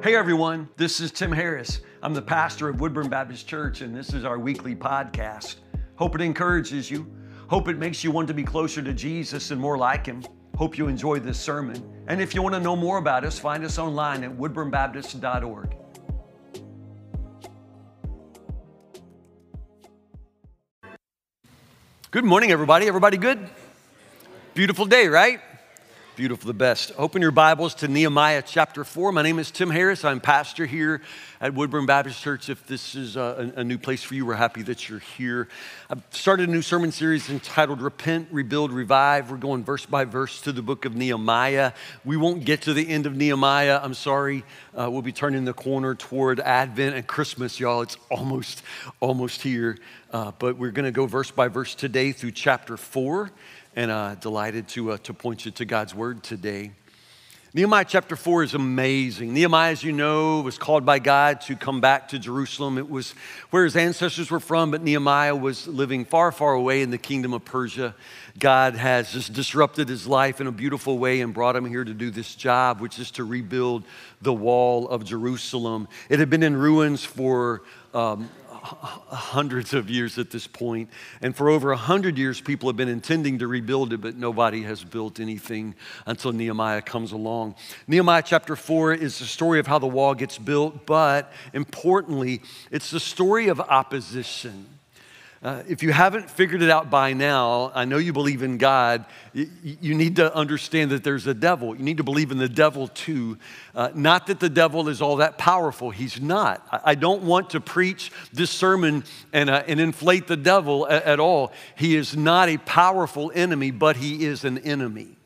Hey everyone, this is Tim Harris. I'm the pastor of Woodburn Baptist Church, and this is our weekly podcast. Hope it encourages you. Hope it makes you want to be closer to Jesus and more like Him. Hope you enjoy this sermon. And if you want to know more about us, find us online at woodburnbaptist.org. Good morning, everybody. Everybody good? Beautiful day, right? Beautiful, the best. Open your Bibles to Nehemiah chapter 4. My name is Tim Harris. I'm pastor here at Woodburn Baptist Church. If this is a, a, new place for you, we're happy that you're here. I've started a new sermon series entitled Repent, Rebuild, Revive. We're going verse by verse to the book of Nehemiah. We won't get to the end of Nehemiah. I'm sorry. Uh, we'll be turning the corner toward Advent and Christmas, y'all. It's almost, almost here. Uh, but we're going to go verse by verse today through chapter 4 and uh, delighted to, uh, to point you to God's word today. Nehemiah chapter 4 is amazing. Nehemiah, as you know, was called by God to come back to Jerusalem. It was where his ancestors were from, but Nehemiah was living far, far away in the kingdom of Persia. God has just disrupted his life in a beautiful way and brought him here to do this job, which is to rebuild the wall of Jerusalem. It had been in ruins for um, hundreds of years at this point. And for over a hundred years, people have been intending to rebuild it, but nobody has built anything until Nehemiah comes along. Nehemiah chapter 4 is the story of how the wall gets built, but importantly, it's the story of opposition. Uh, if you haven't figured it out by now, I know you believe in God. You, you need to understand that there's a devil. You need to believe in the devil too. Uh, not that the devil is all that powerful, he's not. I, I don't want to preach this sermon and, uh, and inflate the devil at, at all. He is not a powerful enemy, but he is an enemy.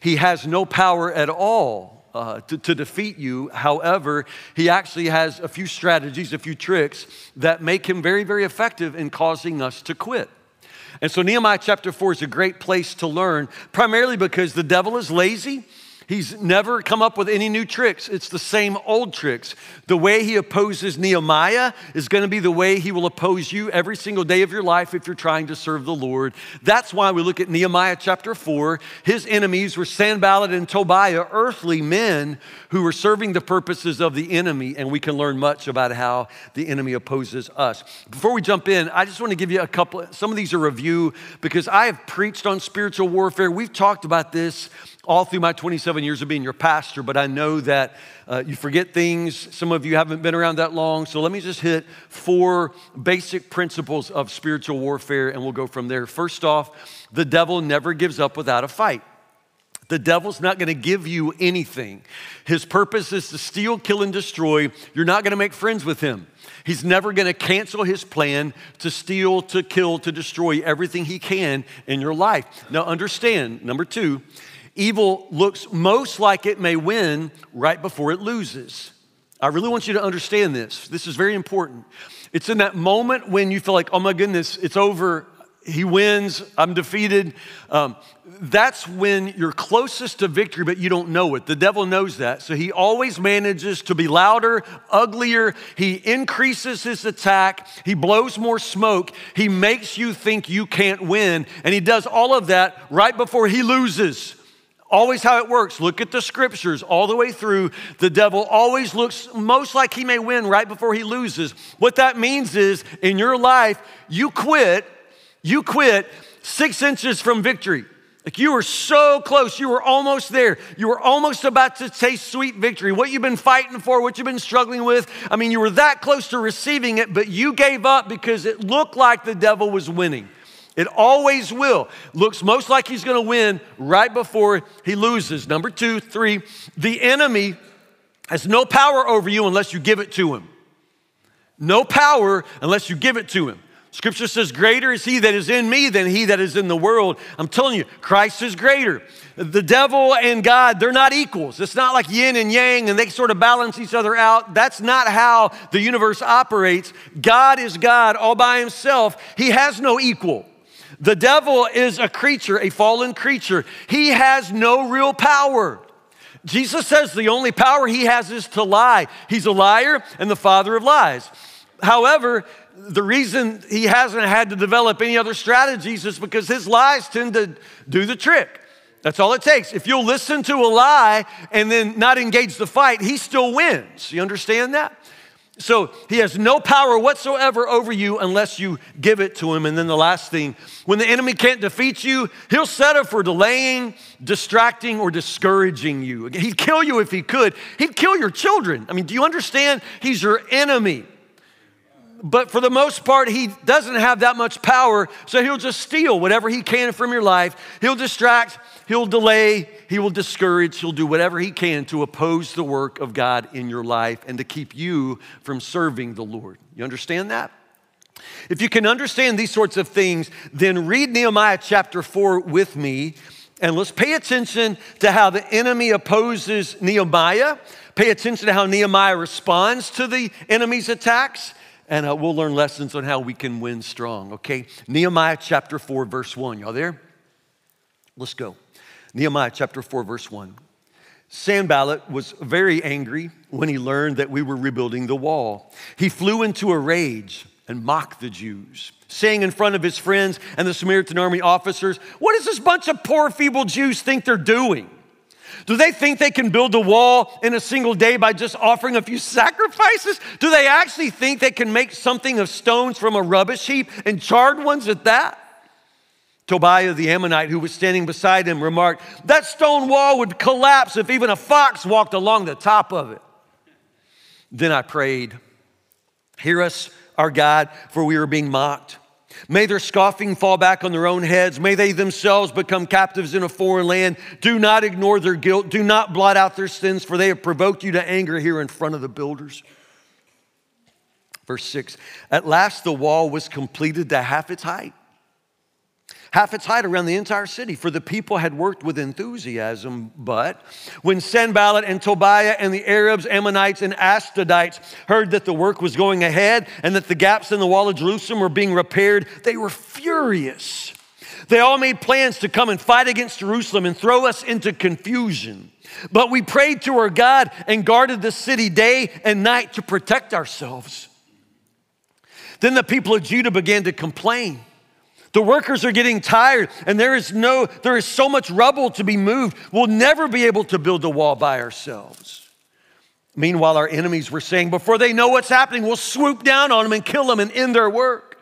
He has no power at all uh, to, to defeat you. However, he actually has a few strategies, a few tricks that make him very, very effective in causing us to quit. And so, Nehemiah chapter 4 is a great place to learn, primarily because the devil is lazy He's never come up with any new tricks. It's the same old tricks. The way he opposes Nehemiah is going to be the way he will oppose you every single day of your life if you're trying to serve the Lord. That's why we look at Nehemiah chapter 4. His enemies were Sanballat and Tobiah, earthly men who were serving the purposes of the enemy, and we can learn much about how the enemy opposes us. Before we jump in, I just want to give you a couple, some of these are review because I have preached on spiritual warfare. We've talked about this all through my 27 years of being your pastor, but I know that uh, you forget things. Some of you haven't been around that long. So let me just hit four basic principles of spiritual warfare and we'll go from there. First off, the devil never gives up without a fight. The devil's not going to give you anything. His purpose is to steal, kill, and destroy. You're not going to make friends with him. He's never going to cancel his plan to steal, to kill, to destroy everything he can in your life. Now, understand, number two, Evil looks most like it may win right before it loses. I really want you to understand this. This is very important. It's in that moment when you feel like, oh my goodness, it's over. He wins, I'm defeated. Um, that's when you're closest to victory, but you don't know it. The devil knows that. So he always manages to be louder, uglier. He increases his attack. He blows more smoke. He makes you think you can't win. And he does all of that right before he loses. Always how it works. Look at the scriptures all the way through. The devil always looks most like he may win right before he loses. What that means is in your life, you quit, you quit six inches from victory. Like you were so close, you were almost there. You were almost about to taste sweet victory. What you've been fighting for, what you've been struggling with. I mean, you were that close to receiving it, but you gave up because it looked like the devil was winning. It always will. Looks most like he's going to win right before he loses. Number two, three, the enemy has no power over you unless you give it to him. No power unless you give it to him. Scripture says, Greater is he that is in me than he that is in the world. I'm telling you, Christ is greater. The devil and God, they're not equals. It's not like yin and yang and they sort of balance each other out. That's not how the universe operates. God is God all by himself, he has no equal. The devil is a creature, a fallen creature. He has no real power. Jesus says the only power he has is to lie. He's a liar and the father of lies. However, the reason he hasn't had to develop any other strategies is because his lies tend to do the trick. That's all it takes. If you'll listen to a lie and then not engage the fight, he still wins. You understand that? So he has no power whatsoever over you unless you give it to him. And then the last thing, when the enemy can't defeat you, he'll set up for delaying, distracting, or discouraging you. He'd kill you if he could. He'd kill your children. I mean, do you understand? He's your enemy. But for the most part, he doesn't have that much power, so he'll just steal whatever he can from your life. He'll distract, he'll delay, he will discourage, he'll do whatever he can to oppose the work of God in your life and to keep you from serving the Lord. You understand that? If you can understand these sorts of things, then read Nehemiah chapter 4 with me and let's pay attention to how the enemy opposes Nehemiah. Pay attention to how Nehemiah responds to the enemy's attacks and uh, we'll learn lessons on how we can win strong, okay? Nehemiah chapter 4, verse 1. Y'all there? Let's go. Nehemiah chapter 4, verse 1. Sanballat was very angry when he learned that we were rebuilding the wall. He flew into a rage and mocked the Jews, saying in front of his friends and the Samaritan army officers, What does this bunch of poor, feeble Jews think they're doing? Do they think they can build a wall in a single day by just offering a few sacrifices? Do they actually think they can make something of stones from a rubbish heap and charred ones at that? Tobiah the Ammonite, who was standing beside him, remarked, That stone wall would collapse if even a fox walked along the top of it. Then I prayed, Hear us, our God, for we are being mocked. May their scoffing fall back on their own heads. May they themselves become captives in a foreign land. Do not ignore their guilt. Do not blot out their sins, for they have provoked you to anger here in front of the builders. Verse 6 At last the wall was completed to half its height half its height around the entire city, for the people had worked with enthusiasm. But when Sanballat and Tobiah and the Arabs, Ammonites, and Ashdodites heard that the work was going ahead and that the gaps in the wall of Jerusalem were being repaired, they were furious. They all made plans to come and fight against Jerusalem and throw us into confusion. But we prayed to our God and guarded the city day and night to protect ourselves. Then the people of Judah began to complain. The workers are getting tired and there is no there is so much rubble to be moved. We'll never be able to build a wall by ourselves. Meanwhile, our enemies were saying, before they know what's happening, we'll swoop down on them and kill them and end their work.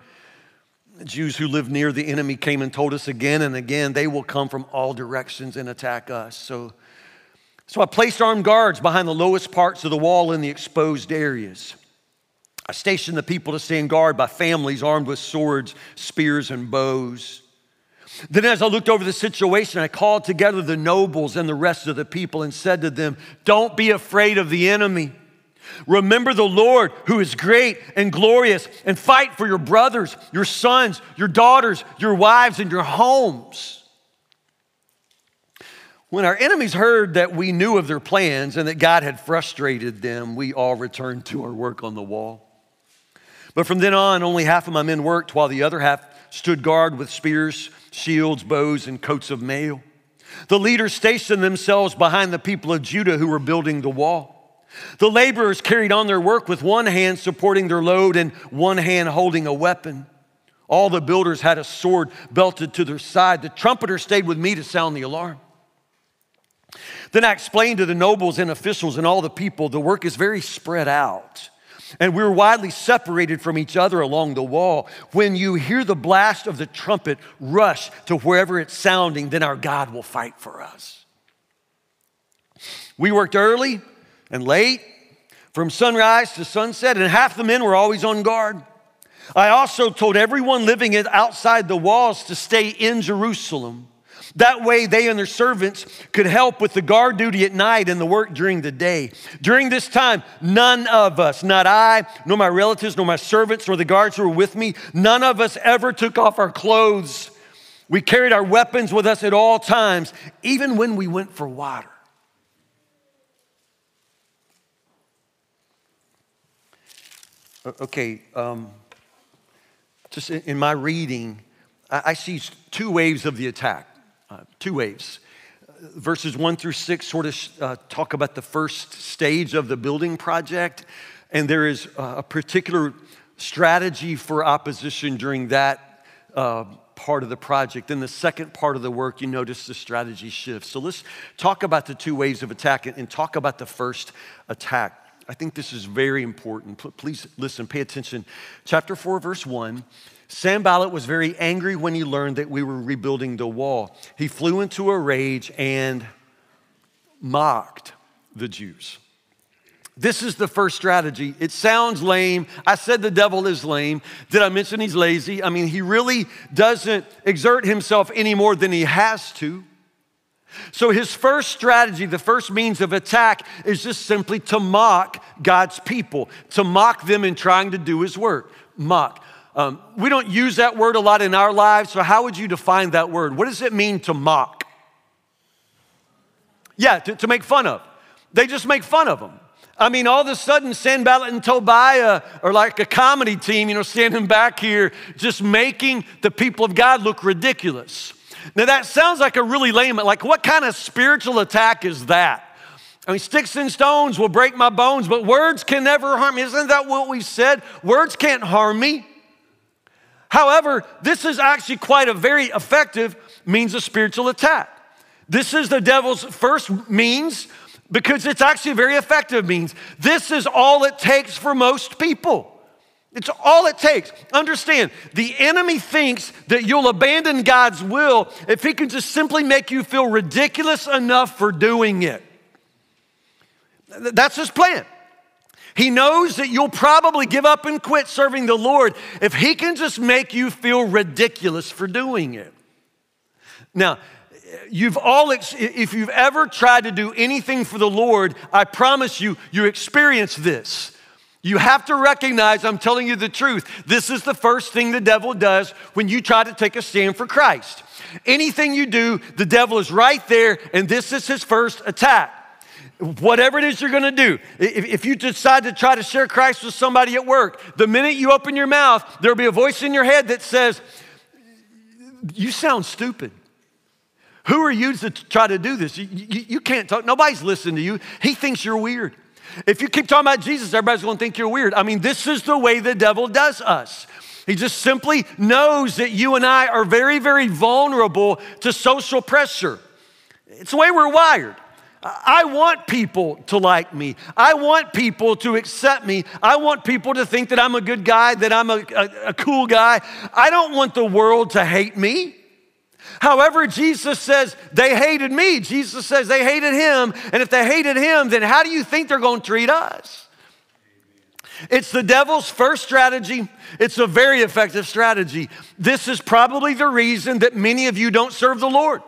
The Jews who lived near the enemy came and told us again and again, they will come from all directions and attack us. So, so I placed armed guards behind the lowest parts of the wall in the exposed areas. I stationed the people to stand guard by families armed with swords, spears, and bows. Then, as I looked over the situation, I called together the nobles and the rest of the people and said to them, Don't be afraid of the enemy. Remember the Lord who is great and glorious, and fight for your brothers, your sons, your daughters, your wives, and your homes. When our enemies heard that we knew of their plans and that God had frustrated them, we all returned to our work on the wall. But from then on, only half of my men worked, while the other half stood guard with spears, shields, bows, and coats of mail. The leaders stationed themselves behind the people of Judah who were building the wall. The laborers carried on their work with one hand supporting their load and one hand holding a weapon. All the builders had a sword belted to their side. The trumpeter stayed with me to sound the alarm. Then I explained to the nobles and officials and all the people the work is very spread out and we're widely separated from each other along the wall. When you hear the blast of the trumpet, rush to wherever it's sounding, then our God will fight for us. We worked early and late, from sunrise to sunset, and half the men were always on guard. I also told everyone living outside the walls to stay in Jerusalem. That way, they and their servants could help with the guard duty at night and the work during the day. During this time, none of us, not I, nor my relatives, nor my servants, nor the guards who were with me, none of us ever took off our clothes. We carried our weapons with us at all times, even when we went for water. Okay, um, just in my reading, I see two waves of the attack. Uh, two waves. Verses one through six sort of uh, talk about the first stage of the building project, and there is a particular strategy for opposition during that uh, part of the project. Then the second part of the work, you notice the strategy shifts. So let's talk about the two waves of attack and, and talk about the first attack. I think this is very important. Please listen, pay attention. Chapter 4, verse 1. Sanballat was very angry when he learned that we were rebuilding the wall. He flew into a rage and mocked the Jews. This is the first strategy. It sounds lame. I said the devil is lame. Did I mention he's lazy? I mean, he really doesn't exert himself any more than he has to. So, his first strategy, the first means of attack, is just simply to mock God's people, to mock them in trying to do his work. Mock. Um, we don't use that word a lot in our lives, so how would you define that word? What does it mean to mock? Yeah, to, to make fun of. They just make fun of them. I mean, all of a sudden, Sanballat and Tobiah are like a comedy team, you know, standing back here, just making the people of God look ridiculous. Now, that sounds like a really lame, like, what kind of spiritual attack is that? I mean, sticks and stones will break my bones, but words can never harm me. Isn't that what we said? Words can't harm me. However, this is actually quite a very effective means of spiritual attack. This is the devil's first means because it's actually a very effective means. This is all it takes for most people. It's all it takes. Understand, the enemy thinks that you'll abandon God's will if he can just simply make you feel ridiculous enough for doing it. That's his plan. He knows that you'll probably give up and quit serving the Lord if he can just make you feel ridiculous for doing it. Now, you've all, if you've ever tried to do anything for the Lord, I promise you, you experience this. You have to recognize, I'm telling you the truth. This is the first thing the devil does when you try to take a stand for Christ. Anything you do, the devil is right there, and this is his first attack. Whatever it is you're gonna do, if, you decide to try to share Christ with somebody at work, the minute you open your mouth, there'll be a voice in your head that says, You sound stupid. Who are you to try to do this? You, you, you can't talk. Nobody's listening to you. He thinks you're weird. If you keep talking about Jesus, everybody's gonna think you're weird. I mean, this is the way the devil does us. He just simply knows that you and I are very, very vulnerable to social pressure. It's the way we're wired. I want people to like me. I want people to accept me. I want people to think that I'm a good guy, that I'm a, a, a cool guy. I don't want the world to hate me. However, Jesus says they hated me. Jesus says they hated him. And if they hated him, then how do you think they're going to treat us? It's the devil's first strategy. It's a very effective strategy. This is probably the reason that many of you don't serve the Lord.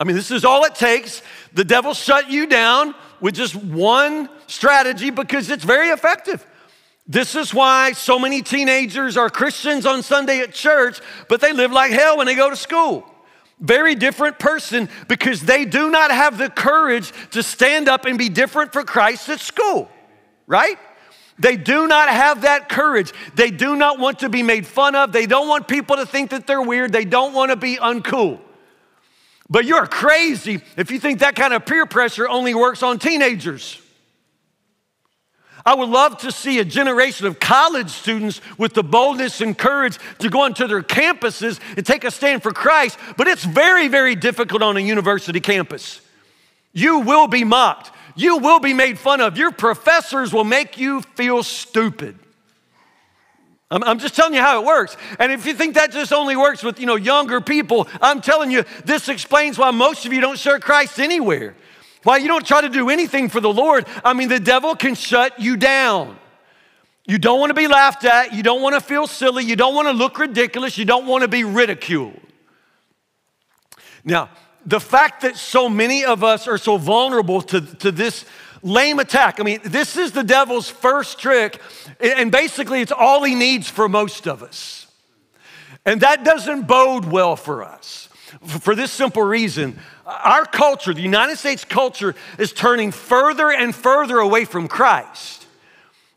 I mean, this is all it takes. The devil shut you down with just one strategy because it's very effective. This is why so many teenagers are Christians on Sunday at church, but they live like hell when they go to school very different person because they do not have the courage to stand up and be different for Christ at school, right? They do not have that courage. They do not want to be made fun of. They don't want people to think that they're weird. They don't want to be uncool. But you're crazy if you think that kind of peer pressure only works on teenagers. I would love to see a generation of college students with the boldness and courage to go into their campuses and take a stand for Christ, but it's very, very difficult on a university campus. You will be mocked. You will be made fun of. Your professors will make you feel stupid. I'm, I'm, just telling you how it works. And if you think that just only works with, you know, younger people, I'm telling you, this explains why most of you don't share Christ anywhere. Why you don't try to do anything for the Lord, I mean, the devil can shut you down. You don't want to be laughed at. You don't want to feel silly. You don't want to look ridiculous. You don't want to be ridiculed. Now, the fact that so many of us are so vulnerable to, to this lame attack, I mean, this is the devil's first trick, and basically it's all he needs for most of us. And that doesn't bode well for us for this simple reason our culture, the United States culture, is turning further and further away from Christ.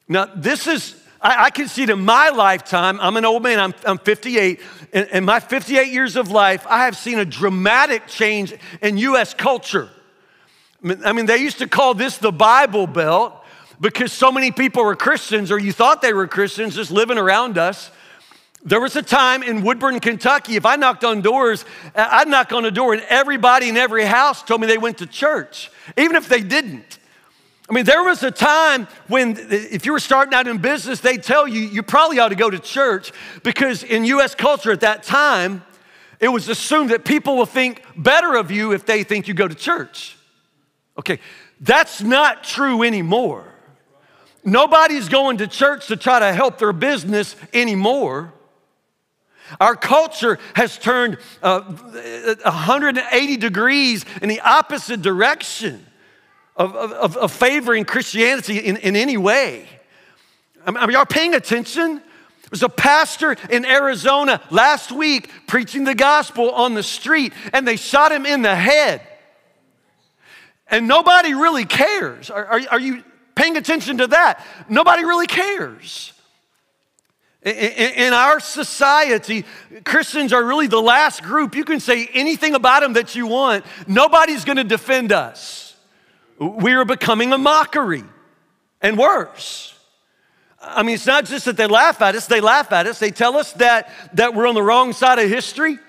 Now, this is, I, I can see it in my lifetime. I'm an old man, I'm, I'm 58. In, in my 58 years of life, I have seen a dramatic change in US culture. I mean, they used to call this the Bible Belt because so many people were Christians, or you thought they were Christians, just living around us. There was a time in Woodburn, Kentucky, if I knocked on doors, I'd knock on a door and everybody in every house told me they went to church, even if they didn't. I mean, there was a time when, if you were starting out in business, they'd tell you you probably ought to go to church because in US culture at that time, it was assumed that people will think better of you if they think you go to church. Okay, that's not true anymore. Nobody's going to church to try to help their business anymore. Our culture has turned uh, 180 degrees in the opposite direction of, of, of favoring Christianity in, in any way. I mean, y'all paying attention? There was a pastor in Arizona last week preaching the gospel on the street, and they shot him in the head. And nobody really cares. Are, are, are you paying attention to that? Nobody really cares. In our society, Christians are really the last group. You can say anything about them that you want, nobody's gonna defend us. We are becoming a mockery and worse. I mean, it's not just that they laugh at us, they laugh at us. They tell us that, that we're on the wrong side of history,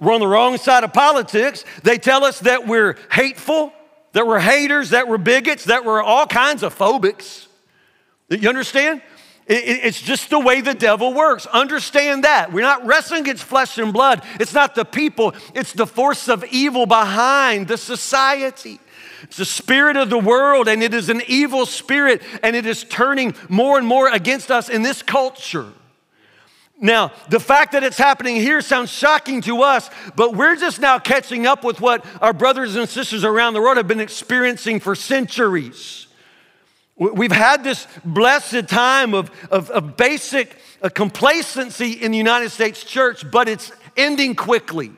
we're on the wrong side of politics. They tell us that we're hateful, that we're haters, that we're bigots, that we're all kinds of phobics. You understand? It's just the way the devil works. Understand that. We're not wrestling against flesh and blood. It's not the people, it's the force of evil behind the society. It's the spirit of the world, and it is an evil spirit, and it is turning more and more against us in this culture. Now, the fact that it's happening here sounds shocking to us, but we're just now catching up with what our brothers and sisters around the world have been experiencing for centuries. We've had this blessed time of, of, of basic uh, complacency in the United States church, but it's ending quickly.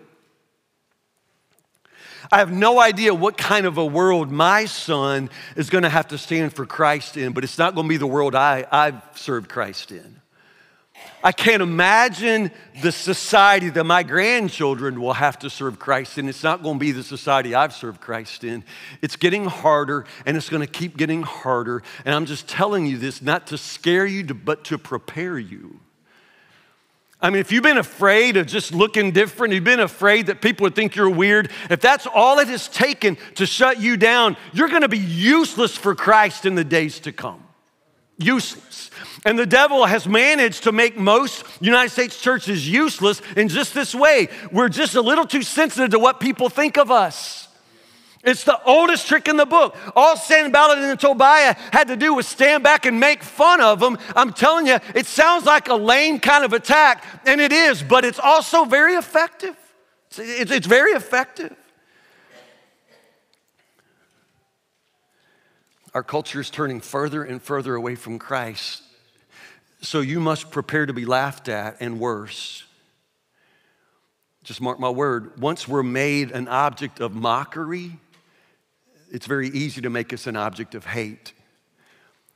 I have no idea what kind of a world my son is going to have to stand for Christ in, but it's not going to be the world I, I've served Christ in. I can't imagine the society that my grandchildren will have to serve Christ in. It's not going to be the society I've served Christ in. It's getting harder and it's going to keep getting harder. And I'm just telling you this not to scare you, but to prepare you. I mean, if you've been afraid of just looking different, you've been afraid that people would think you're weird, if that's all it has taken to shut you down, you're going to be useless for Christ in the days to come useless. And the devil has managed to make most United States churches useless in just this way. We're just a little too sensitive to what people think of us. It's the oldest trick in the book. All Sanballat and Tobiah had to do was stand back and make fun of them. I'm telling you, it sounds like a lame kind of attack, and it is, but it's also very effective. It's, it's very effective. Our culture is turning further and further away from Christ. So you must prepare to be laughed at and worse. Just mark my word. Once we're made an object of mockery, it's very easy to make us an object of hate.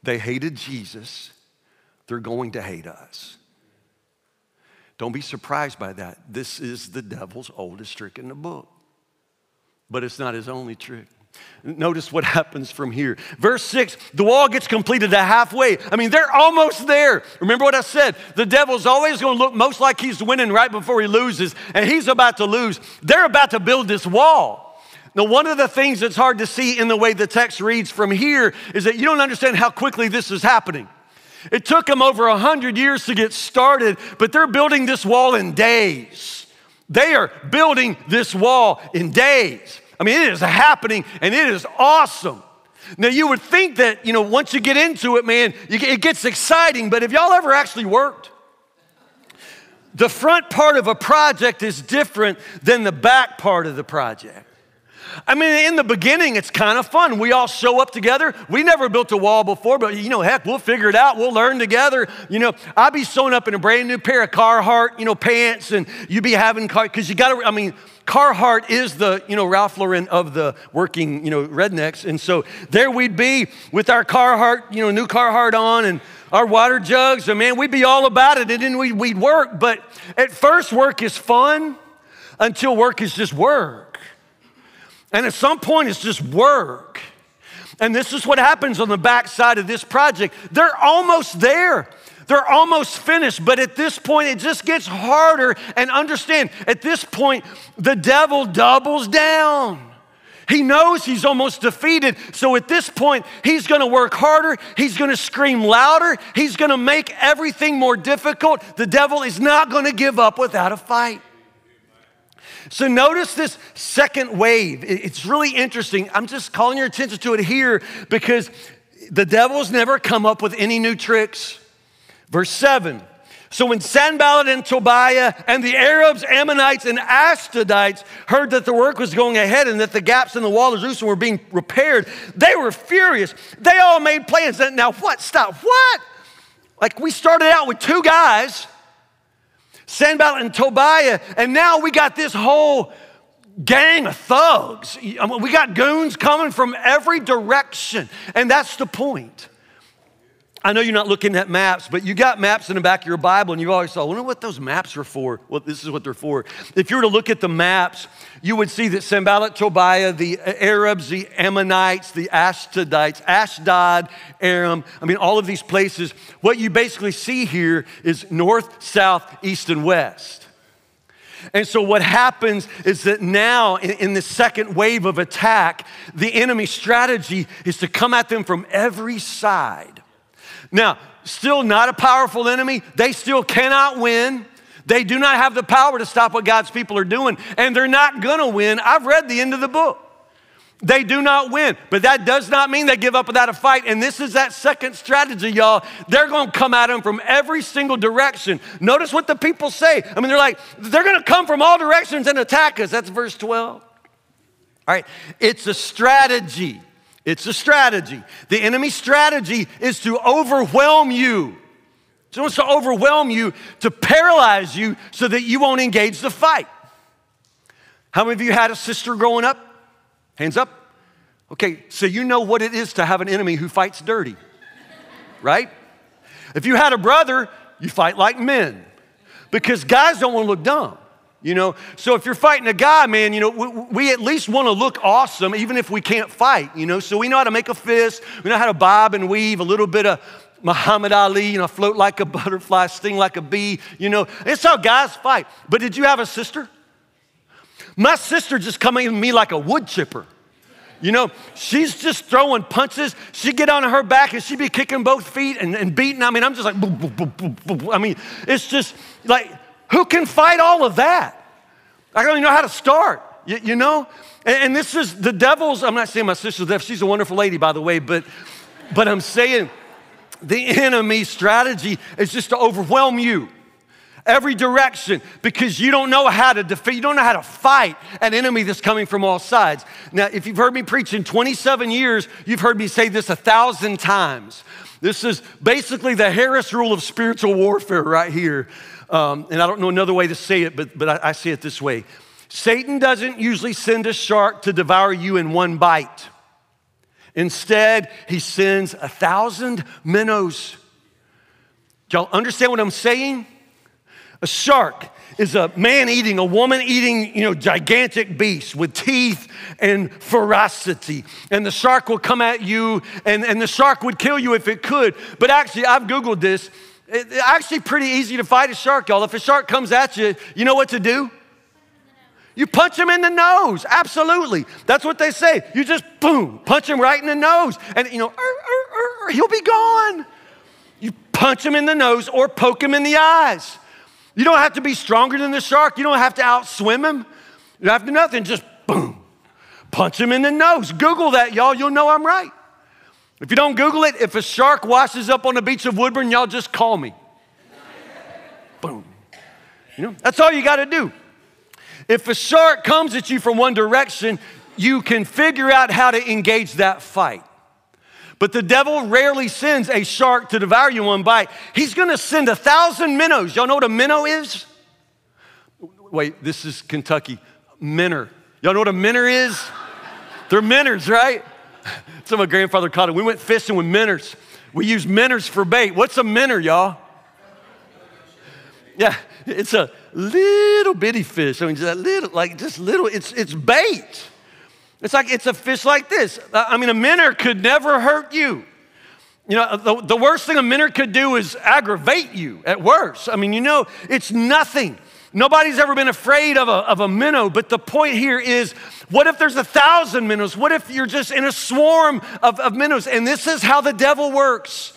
They hated Jesus, they're going to hate us. Don't be surprised by that. This is the devil's oldest trick in the book, but it's not his only trick. Notice what happens from here. Verse 6 the wall gets completed at halfway. I mean, they're almost there. Remember what I said? The devil's always going to look most like he's winning right before he loses, and he's about to lose. They're about to build this wall. Now, one of the things that's hard to see in the way the text reads from here is that you don't understand how quickly this is happening. It took them over a 100 years to get started, but they're building this wall in days. They are building this wall in days. I mean, it is happening and it is awesome. Now, you would think that, you know, once you get into it, man, it gets exciting, but have y'all ever actually worked? The front part of a project is different than the back part of the project. I mean, in the beginning, it's kind of fun. We all show up together. We never built a wall before, but you know, heck, we'll figure it out. We'll learn together. You know, I'll be sewing up in a brand new pair of Carhartt, you know, pants, and you'd be having car because you got to. I mean, Carhartt is the, you know, Ralph Lauren of the working, you know, rednecks. And so there we'd be with our Carhartt, you know, new Carhartt on and our water jugs. And man, we'd be all about it. And then we'd, we'd work. But at first, work is fun until work is just work. And at some point, it's just work. And this is what happens on the backside of this project. They're almost there. They're almost finished, but at this point, it just gets harder. And understand, at this point, the devil doubles down. He knows he's almost defeated. So at this point, he's going to work harder. He's going to scream louder. He's going to make everything more difficult. The devil is not going to give up without a fight. So notice this second wave. It's really interesting. I'm just calling your attention to it here because the devil's never come up with any new tricks. Verse 7 so when Sanballat and Tobiah and the Arabs, Ammonites, and Ashdodites heard that the work was going ahead and that the gaps in the wall of Jerusalem were being repaired, they were furious. They all made plans. Now, what? Stop. What? Like we started out with two guys, Sanballat and Tobiah, and now we got this whole gang of thugs. We got goons coming from every direction, and that's the point. I know you're not looking at maps, but you got maps in the back of your Bible, and you've always thought, I wonder what those maps are for. Well, this is what they're for. If you were to look at the maps, you would see that Sanballat, Tobiah, the Arabs, the Ammonites, the Ashdodites, Ashdod, Aram, I mean, all of these places, what you basically see here is north, south, east, and west. And so, what happens is that now, in, in the second wave of attack, the enemy strategy is to come at them from every side. Now, still not a powerful enemy. They still cannot win. They do not have the power to stop what God's people are doing, and they're not gonna win. I've read the end of the book. They do not win, but that does not mean they give up without a fight. And this is that second strategy, y'all. They're gonna come at them from every single direction. Notice what the people say. I mean, they're like, they're gonna come from all directions and attack us. That's verse 12. All right, it's a strategy. It's a strategy. The enemy's strategy is to overwhelm you. He wants to overwhelm you, to paralyze you so that you won't engage the fight. How many of you had a sister growing up? Hands up. Okay, so you know what it is to have an enemy who fights dirty, right? If you had a brother, you fight like men because guys don't want to look dumb. You know, so if you're fighting a guy, man, you know, we, we at least want to look awesome, even if we can't fight, you know. So we know how to make a fist, we know how to bob and weave, a little bit of Muhammad Ali, you know, float like a butterfly, sting like a bee, you know. It's how guys fight. But did you have a sister? My sister just coming at me like a wood chipper. You know, she's just throwing punches. She'd get on her back and she'd be kicking both feet and, and beating. I mean, I'm just like, boom, boom, boom. I mean, it's just like who can fight all of that? I don't even know how to start, you, you know? And, and, this is the devil's, I'm not saying my sister's deaf, she's a wonderful lady, by the way, but, but I'm saying the enemy's strategy is just to overwhelm you every direction because you don't know how to defeat, you don't know how to fight an enemy that's coming from all sides. Now, if you've heard me preach in 27 years, you've heard me say this a thousand times. This is basically the Harris rule of spiritual warfare right here. Um, and I don't know another way to say it, but, but I, I say it this way Satan doesn't usually send a shark to devour you in one bite. Instead, he sends a thousand minnows. Y'all understand what I'm saying? A shark is a man eating, a woman eating, you know, gigantic beast with teeth and ferocity. And the shark will come at you, and, and the shark would kill you if it could. But actually, I've Googled this. It's actually pretty easy to fight a shark, y'all. If a shark comes at you, you know what to do? You punch him in the nose. Absolutely. That's what they say. You just boom, punch him right in the nose. And you know, er, er, er, he'll be gone. You punch him in the nose or poke him in the eyes. You don't have to be stronger than the shark. You don't have to outswim him. You don't have to nothing. Just boom, punch him in the nose. Google that, y'all. You'll know I'm right. If you don't Google it, if a shark washes up on the beach of Woodburn, y'all just call me. Boom. You know, that's all you got to do. If a shark comes at you from one direction, you can figure out how to engage that fight. But the devil rarely sends a shark to devour you one bite. He's gonna send a thousand minnows. Y'all know what a minnow is? Wait, this is Kentucky. Minner. Y'all know what a minner is? They're minners, right? So my grandfather caught it. We went fishing with minnows. We use minnows for bait. What's a minnow, y'all? Yeah, it's a little bitty fish. I mean, just little, like just little. It's it's bait. It's like it's a fish like this. I mean, a minnow could never hurt you. You know, the, the worst thing a minnow could do is aggravate you at worst. I mean, you know, it's nothing. Nobody's ever been afraid of a, of a minnow, but the point here is what if there's a thousand minnows? What if you're just in a swarm of, of minnows? And this is how the devil works.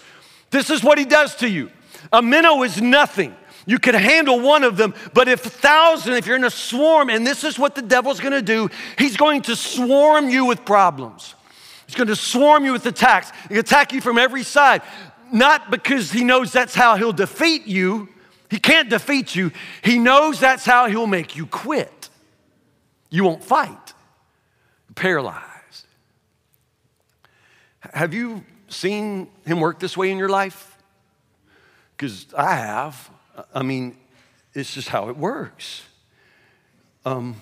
This is what he does to you. A minnow is nothing. You could handle one of them, but if a thousand, if you're in a swarm, and this is what the devil's gonna do, he's going to swarm you with problems. He's to swarm you with attacks. He attack you from every side, not because he knows that's how he'll defeat you. He can't defeat you. He knows that's how he'll make you quit. You won't fight. Paralyzed. Have you seen him work this way in your life? Because I have. I mean, it's just how it works. Um,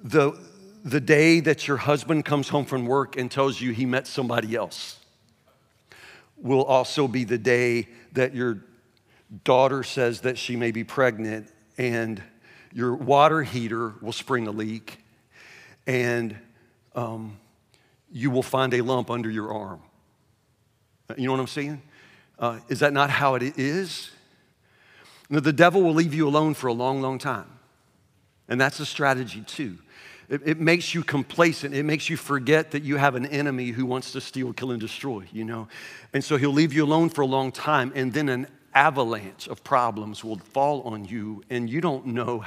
the the day that your husband comes home from work and tells you he met somebody else will also be the day that your daughter says that she may be pregnant and your water heater will spring a leak and um, you will find a lump under your arm. You know what I'm saying? Uh, is that not how it is? No, the devil will leave you alone for a long, long time. And that's a strategy too. It, it, makes you complacent. It makes you forget that you have an enemy who wants to steal, kill, and destroy, you know? And so he'll leave you alone for a long time, and then an avalanche of problems will fall on you, and you don't know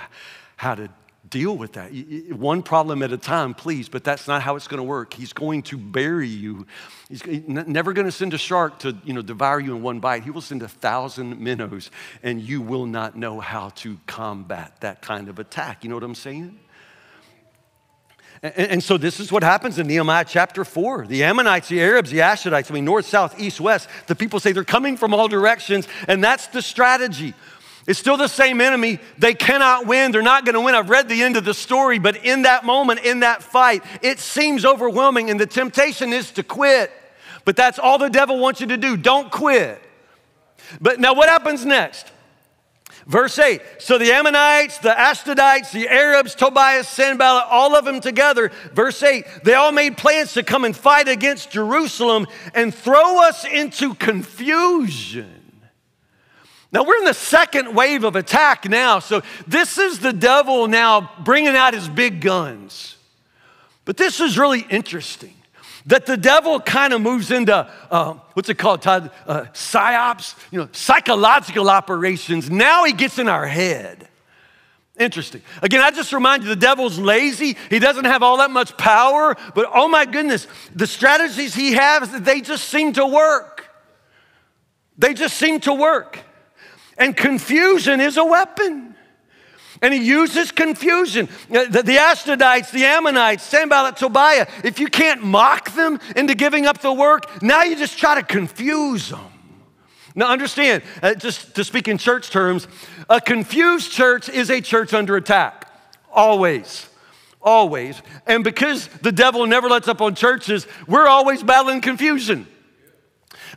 how to deal with that. One problem at a time, please, but that's not how it's going to work. He's going to bury you. He's never going to send a shark to you know, devour you in one bite. He will send a thousand minnows, and you will not know how to combat that kind of attack. You know what I'm saying? And, so this is what happens in Nehemiah chapter 4. The Ammonites, the Arabs, the Ashdodites, I mean, north, south, east, west, the people say they're coming from all directions, and that's the strategy. It's still the same enemy. They cannot win. They're not going to win. I've read the end of the story, but in that moment, in that fight, it seems overwhelming, and the temptation is to quit. But that's all the devil wants you to do. Don't quit. But now, what happens next? Verse 8 So the Ammonites, the Ashdodites, the Arabs, Tobias, Sanballat, all of them together, verse 8, they all made plans to come and fight against Jerusalem and throw us into confusion. Now we're in the second wave of attack now. So this is the devil now bringing out his big guns. But this is really interesting that the devil kind of moves into uh, what's it called, Todd? Uh, psyops, you know, psychological operations. Now he gets in our head. Interesting. Again, I just remind you the devil's lazy. He doesn't have all that much power, but oh my goodness, the strategies he has, they just seem to work. They just seem to work. And confusion is a weapon. And he uses confusion. Uh, the, the Ashdodites, the Ammonites, Sanballat, Tobiah, if you can't mock them into giving up the work, now you just try to confuse them. Now, understand, uh, just to speak in church terms, a confused church is a church under attack, always. Always. And because the devil never lets up on churches, we're always battling confusion.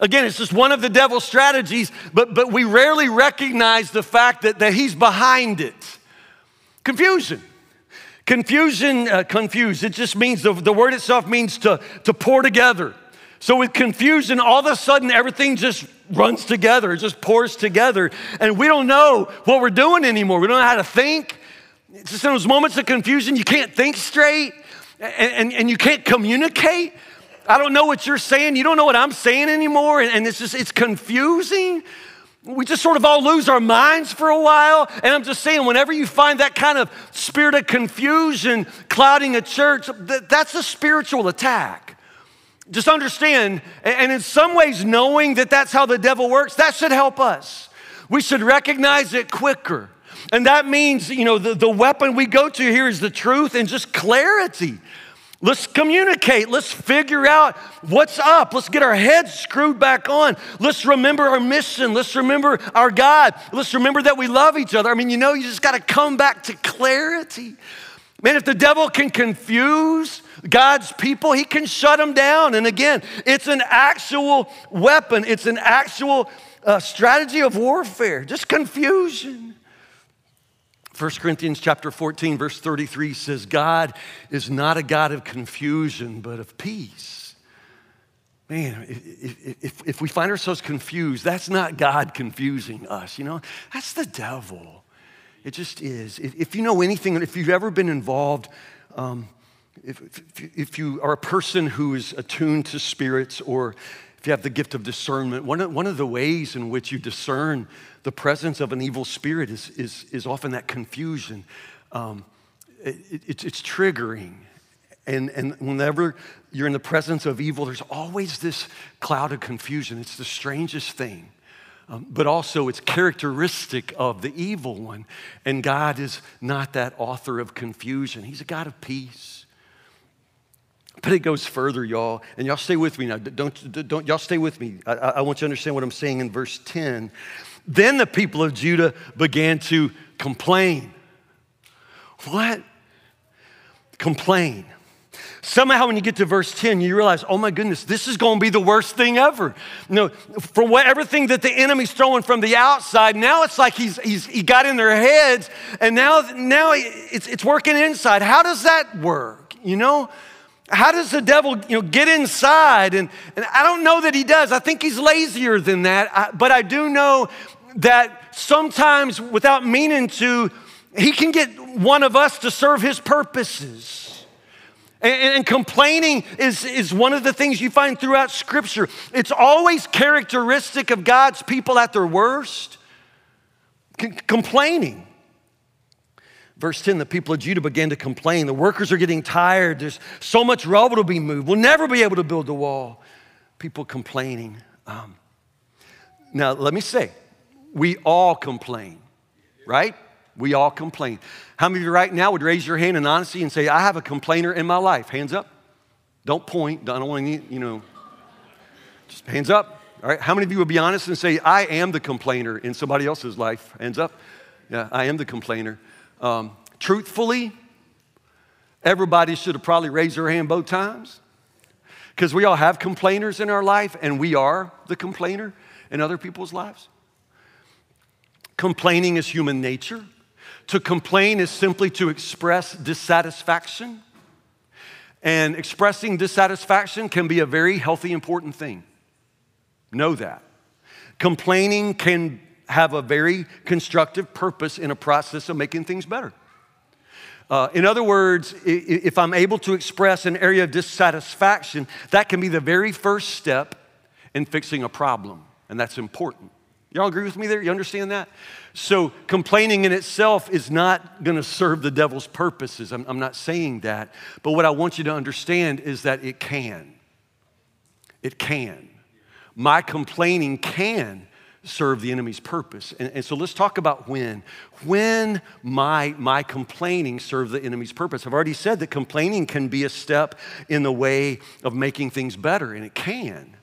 Again, it's just one of the devil's strategies, but, but we rarely recognize the fact that, that he's behind it. Confusion. Confusion, uh, confused, it just means the, the word itself means to, to pour together. So with confusion, all of a sudden everything just runs together, it just pours together, and we don't know what we're doing anymore. We don't know how to think. It's just in those moments of confusion, you can't think straight and, and, and you can't communicate. I don't know what you're saying. You don't know what I'm saying anymore. And, and it's just, it's confusing we just sort of all lose our minds for a while. And I'm just saying, whenever you find that kind of spirit of confusion clouding a church, that's a spiritual attack. Just understand, and in some ways, knowing that that's how the devil works, that should help us. We should recognize it quicker. And that means, you know, the, the weapon we go to here is the truth and just clarity. Let's communicate. Let's figure out what's up. Let's get our heads screwed back on. Let's remember our mission. Let's remember our God. Let's remember that we love each other. I mean, you know, you just got to come back to clarity. Man, if the devil can confuse God's people, he can shut them down. And again, it's an actual weapon, it's an actual uh, strategy of warfare, just confusion. 1 Corinthians chapter 14 verse 33 says God is not a God of confusion but of peace. man, if, if, if, we find ourselves confused, that's not God confusing us, you know? That's the devil. It just is. If, you know anything, if you've ever been involved, um, if, if, you are a person who is attuned to spirits or if you have the gift of discernment, one of, one of the ways in which you discern the presence of an evil spirit is, is, is often that confusion. Um, it, it, it's triggering. And, and whenever you're in the presence of evil, there's always this cloud of confusion. It's the strangest thing. Um, but also, it's characteristic of the evil one. And God is not that author of confusion, He's a God of peace. But it goes further, y'all. And y'all stay with me now. Don't, don't y'all stay with me. I, I want you to understand what I'm saying in verse 10. Then the people of Judah began to complain. What? Complain. Somehow, when you get to verse 10, you realize, oh my goodness, this is going to be the worst thing ever. You know, for what, everything that the enemy's throwing from the outside, now it's like he's, he's he got in their heads, and now, now it's, it's working inside. How does that work? You know? How does the devil you know, get inside? And, and I don't know that he does. I think he's lazier than that. I, but I do know that sometimes, without meaning to, he can get one of us to serve his purposes. And, and, complaining is, is one of the things you find throughout Scripture. It's always characteristic of God's people at their worst. C- complaining. Verse 10 the people of Judah began to complain. The workers are getting tired. There's so much rubble to be moved. We'll never be able to build the wall. People complaining. Um, now, let me say, we all complain, right? We all complain. How many of you right now would raise your hand in honesty and say, I have a complainer in my life? Hands up. Don't point. I don't want to, you know, just hands up. All right. How many of you would be honest and say, I am the complainer in somebody else's life? Hands up. Yeah, I am the complainer. Um, truthfully, everybody should have probably raised their hand both times because we all have complainers in our life and we are the complainer in other people's lives. Complaining is human nature. To complain is simply to express dissatisfaction. And expressing dissatisfaction can be a very healthy, important thing. Know that. Complaining can have a very constructive purpose in a process of making things better. Uh, in other words, if I'm able to express an area of dissatisfaction, that can be the very first step in fixing a problem, and that's important. Y'all agree with me there? You understand that? So, complaining in itself is not going to serve the devil's purposes. I'm, I'm, not saying that. But what I want you to understand is that it can. It can. My complaining can serve the enemy's purpose. And, and so let's talk about when. When my, my complaining serve the enemy's purpose. I've already said that complaining can be a step in the way of making things better, and it can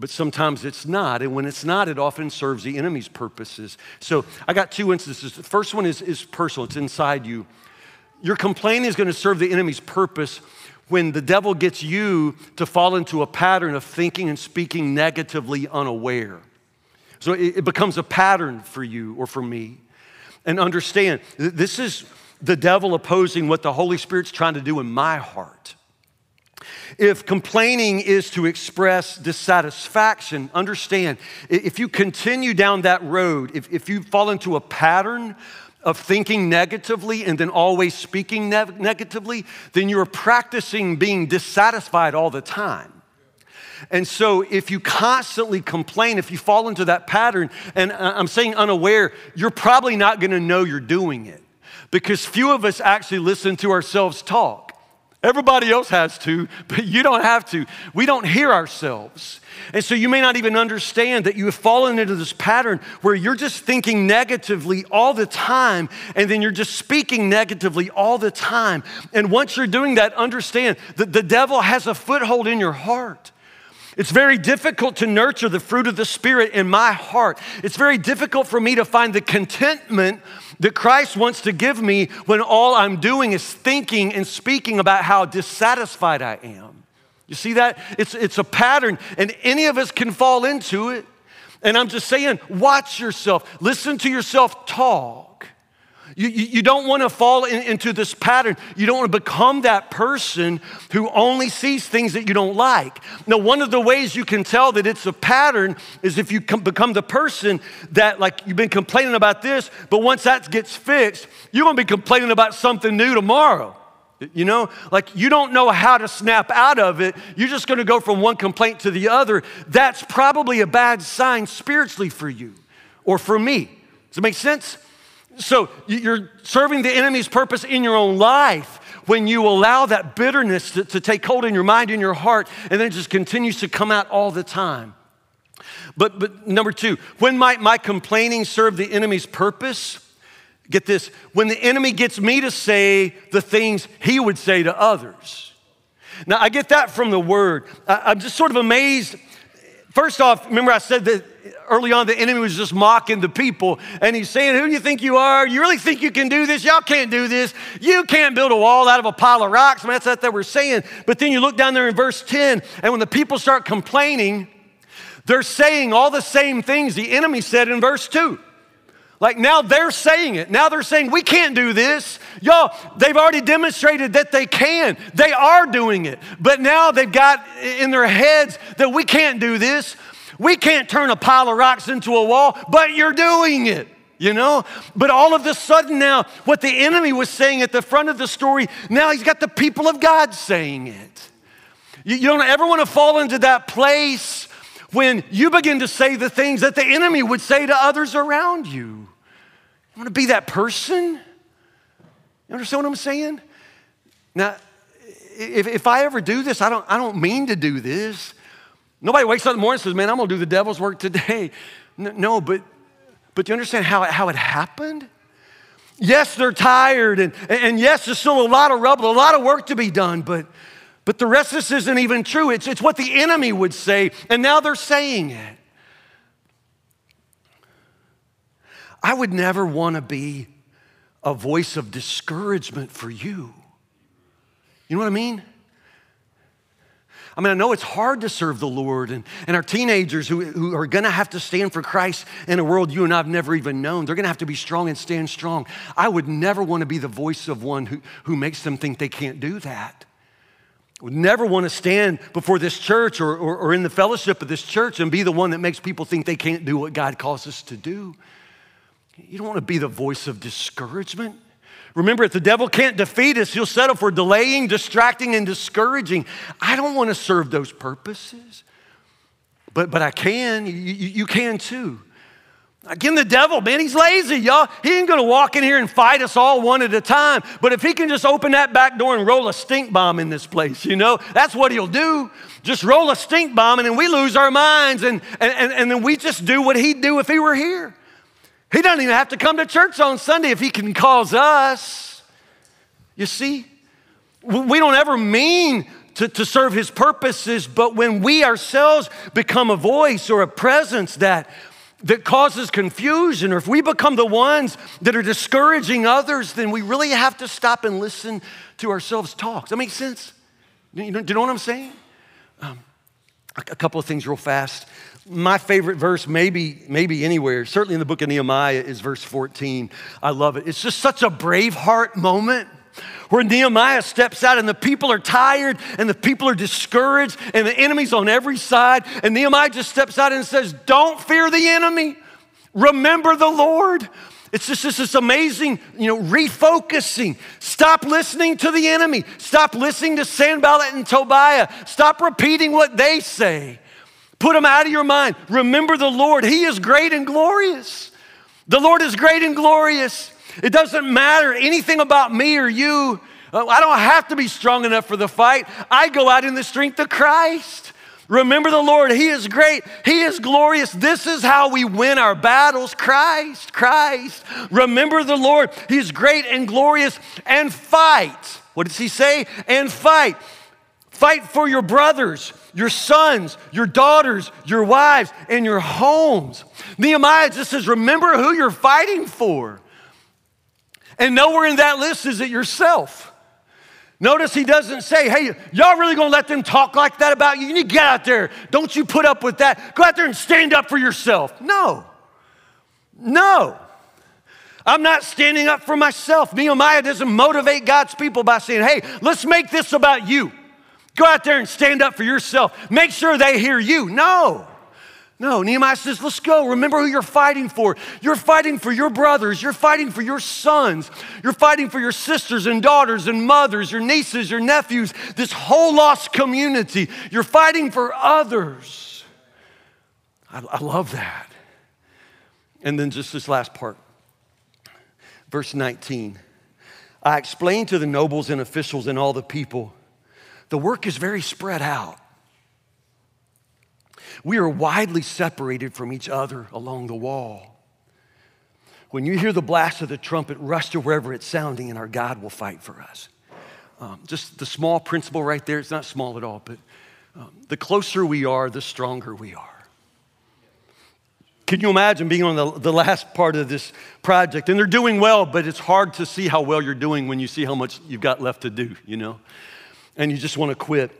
but sometimes it's not. And when it's not, it often serves the enemy's purposes. So I got two instances. The first one is, is personal, it's inside you. Your complaining is going to serve the enemy's purpose when the devil gets you to fall into a pattern of thinking and speaking negatively unaware. So it, it becomes a pattern for you or for me. And understand, this is the devil opposing what the Holy Spirit's trying to do in my heart. If complaining is to express dissatisfaction, understand, if you continue down that road, if, if you fall into a pattern of thinking negatively and then always speaking ne- negatively, then you're practicing being dissatisfied all the time. And so, if you constantly complain, if you fall into that pattern, and I'm saying unaware, you're probably not gonna know you're doing it because few of us actually listen to ourselves talk. Everybody else has to, but you don't have to. We don't hear ourselves. And so you may not even understand that you have fallen into this pattern where you're just thinking negatively all the time, and then you're just speaking negatively all the time. And once you're doing that, understand that the devil has a foothold in your heart. It's very difficult to nurture the fruit of the Spirit in my heart. It's very difficult for me to find the contentment that Christ wants to give me when all I'm doing is thinking and speaking about how dissatisfied I am. You see that? It's, it's a pattern, and any of us can fall into it. And I'm just saying, watch yourself, listen to yourself talk. You, you, you don't want to fall in, into this pattern. You don't want to become that person who only sees things that you don't like. Now, one of the ways you can tell that it's a pattern is if you become the person that, like, you've been complaining about this, but once that gets fixed, you're going to be complaining about something new tomorrow. You know, like you don't know how to snap out of it. You're just going to go from one complaint to the other. That's probably a bad sign spiritually for you or for me. Does it make sense? So you're serving the enemy's purpose in your own life when you allow that bitterness to, to take hold in your mind and your heart, and then it just continues to come out all the time. But, but number two, when might my complaining serve the enemy's purpose? Get this, when the enemy gets me to say the things he would say to others. Now, I get that from the word. I'm just sort of amazed. First off, remember I said that early on the enemy was just mocking the people and he's saying, Who do you think you are? You really think you can do this? Y'all can't do this. You can't build a wall out of a pile of rocks. I mean, that's what they were saying. But then you look down there in verse 10, and when the people start complaining, they're saying all the same things the enemy said in verse 2. Like now they're saying it. Now they're saying, we can't do this. Y'all, they've already demonstrated that they can. They are doing it. But now they've got in their heads that we can't do this. We can't turn a pile of rocks into a wall, but you're doing it, you know? But all of a sudden now, what the enemy was saying at the front of the story, now he's got the people of God saying it. You, you don't ever want to fall into that place when you begin to say the things that the enemy would say to others around you. You want to be that person? You understand what I'm saying? Now, if, if I ever do this, I don't, I don't mean to do this. Nobody wakes up in the morning and says, Man, I'm gonna do the devil's work today. No, but, but do you understand how, how it happened? Yes, they're tired, and, and yes, there's still a lot of rubble, a lot of work to be done, but, but the rest of this isn't even true. It's, it's what the enemy would say, and now they're saying it. I would never want to be a voice of discouragement for you. You know what I mean? I mean, I know it's hard to serve the Lord, and, and our teenagers who, who are gonna have to stand for Christ in a world you and I have never even known, they're gonna have to be strong and stand strong. I would never wanna be the voice of one who, who makes them think they can't do that. I would never wanna stand before this church or, or, or in the fellowship of this church and be the one that makes people think they can't do what God calls us to do. You don't wanna be the voice of discouragement. Remember, if the devil can't defeat us, he'll settle for delaying, distracting, and discouraging. I don't want to serve those purposes, but, but I can. You, you can too. Again, the devil, man, he's lazy, y'all. He ain't gonna walk in here and fight us all one at a time. But if he can just open that back door and roll a stink bomb in this place, you know, that's what he'll do. Just roll a stink bomb and then we lose our minds and, and, and then we just do what he'd do if he were here. He doesn't even have to come to church on Sunday if he can cause us. You see? We don't ever mean to, to serve his purposes, but when we ourselves become a voice or a presence that, that causes confusion, or if we become the ones that are discouraging others, then we really have to stop and listen to ourselves talk. Does that make sense? Do you know, what I'm saying? Um, a couple of things real fast my favorite verse, maybe, maybe anywhere, certainly in the book of Nehemiah, is verse 14. I love it. It's just such a brave heart moment where Nehemiah steps out and the people are tired and the people are discouraged and the enemy's on every side. And Nehemiah just steps out and says, Don't fear the enemy. Remember the Lord. It's just this amazing, you know, refocusing. Stop listening to the enemy. Stop listening to Sanballat and Tobiah. Stop repeating what they say. Put them out of your mind. Remember the Lord. He is great and glorious. The Lord is great and glorious. It doesn't matter anything about me or you. Uh, I don't have to be strong enough for the fight. I go out in the strength of Christ. Remember the Lord. He is great. He is glorious. This is how we win our battles. Christ, Christ. Remember the Lord. He's great and glorious and fight. What does he say? And fight. Fight for your brothers your sons, your daughters, your wives, and your homes. Nehemiah just says, remember who you're fighting for. And nowhere in that list is it yourself. Notice he doesn't say, hey, y'all really gonna let them talk like that about you? You need to get out there. Don't you put up with that. Go out there and stand up for yourself. No. No. I'm not standing up for myself. Nehemiah doesn't motivate God's people by saying, hey, let's make this about you. Go out there and stand up for yourself. Make sure they hear you. No. No, Nehemiah says, let's go. Remember who you're fighting for. You're fighting for your brothers. You're fighting for your sons. You're fighting for your sisters and daughters and mothers, your nieces, your nephews, this whole lost community. You're fighting for others. I, I love that. And then just this last part, verse 19. I explained to the nobles and officials and all the people, the work is very spread out. We are widely separated from each other along the wall. When you hear the blast of the trumpet, rush to wherever it's sounding, and our God will fight for us. Um, just the small principle right there, it's not small at all, but um, the closer we are, the stronger we are. Can you imagine being on the, the last part of this project? And they're doing well, but it's hard to see how well you're doing when you see how much you've got left to do, you know? And you just want to quit.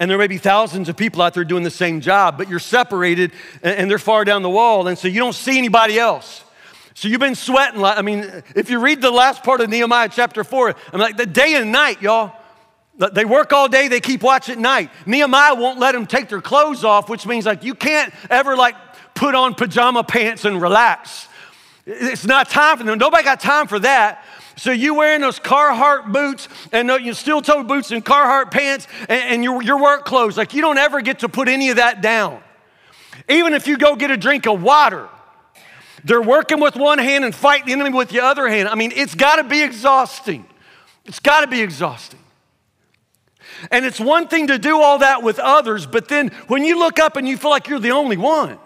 And there may be thousands of people out there doing the same job, but you're separated and they're far down the wall, and so you don't see anybody else. So you've been sweating. I mean, if you read the last part of Nehemiah chapter 4, I'm like, the day and night, y'all. They work all day, they keep watch at night. Nehemiah won't let them take their clothes off, which means like you can't ever like put on pajama pants and relax. It's not time for them. Nobody got time for that. So you wearing those Carhartt boots and uh, your steel toe boots and Carhartt pants and, and your, your work clothes. Like you don't ever get to put any of that down. Even if you go get a drink of water, they're working with one hand and fighting the enemy with the other hand. I mean, it's got to be exhausting. It's got to be exhausting. And it's one thing to do all that with others, but then when you look up and you feel like you're the only one,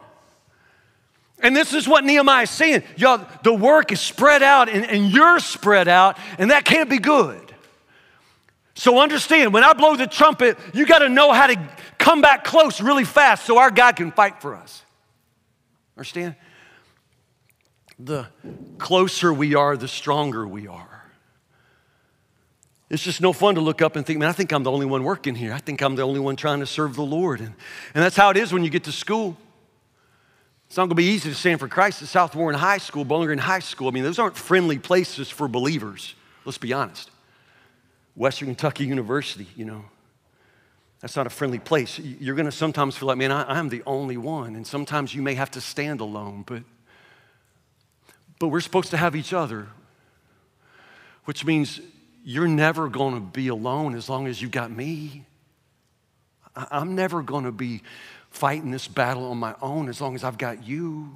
and this is what Nehemiah is saying. Y'all, the work is spread out and, and you're spread out, and that can't be good. So understand, when I blow the trumpet, you got to know how to come back close really fast so our God can fight for us. Understand? The closer we are, the stronger we are. It's just no fun to look up and think, man, I think I'm the only one working here. I think I'm the only one trying to serve the Lord. And, and that's how it is when you get to school. It's not going to be easy to stand for Christ at South Warren High School, Bowling Green High School. I mean, those aren't friendly places for believers. Let's be honest. Western Kentucky University, you know, that's not a friendly place. You're going to sometimes feel like, man, I, am the only one. And sometimes you may have to stand alone, but, but we're supposed to have each other, which means you're never going to be alone as long as you got me. I'm never going to be fighting this battle on my own as long as I've got you.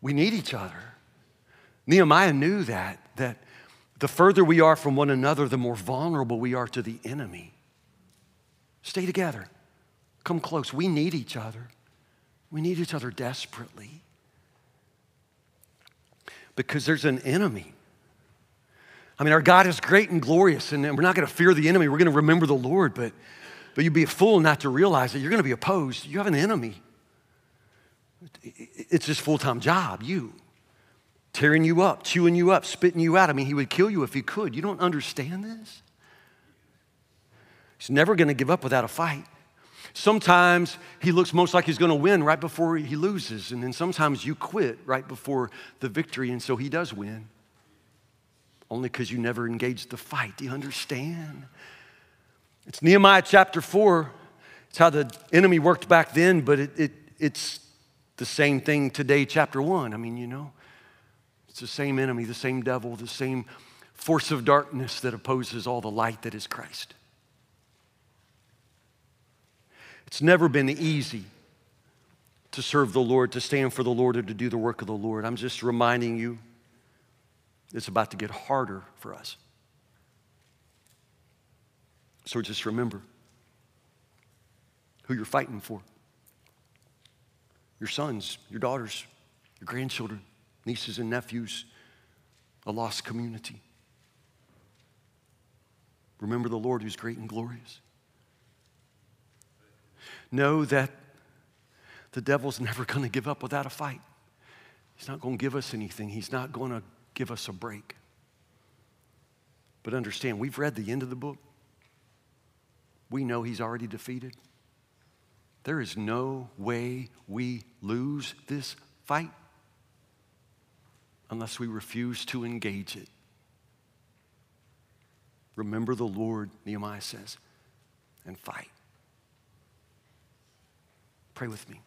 We need each other. Nehemiah knew that, that the further we are from one another, the more vulnerable we are to the enemy. Stay together. Come close. We need each other. We need each other desperately. Because there's an enemy. I mean, our God is great and glorious, and we're not going to fear the enemy. We're going to remember the Lord, but but you'd be a fool not to realize that you're going to be opposed. You have an enemy. It's his full time job, you. Tearing you up, chewing you up, spitting you out. I mean, he would kill you if he could. You don't understand this? He's never going to give up without a fight. Sometimes he looks most like he's going to win right before he loses. And then sometimes you quit right before the victory, and so he does win. Only because you never engaged the fight. Do you understand? It's Nehemiah chapter 4. It's how the enemy worked back then, but it, it, it's the same thing today, chapter 1. I mean, you know, it's the same enemy, the same devil, the same force of darkness that opposes all the light that is Christ. It's never been easy to serve the Lord, to stand for the Lord, or to do the work of the Lord. I'm just reminding you, it's about to get harder for us. So just remember who you're fighting for your sons, your daughters, your grandchildren, nieces and nephews, a lost community. Remember the Lord who's great and glorious. Know that the devil's never going to give up without a fight. He's not going to give us anything, he's not going to give us a break. But understand, we've read the end of the book we know he's already defeated. There is no way we lose this fight. unless we refuse to engage it. Remember the Lord, Nehemiah says, and fight. Pray with me.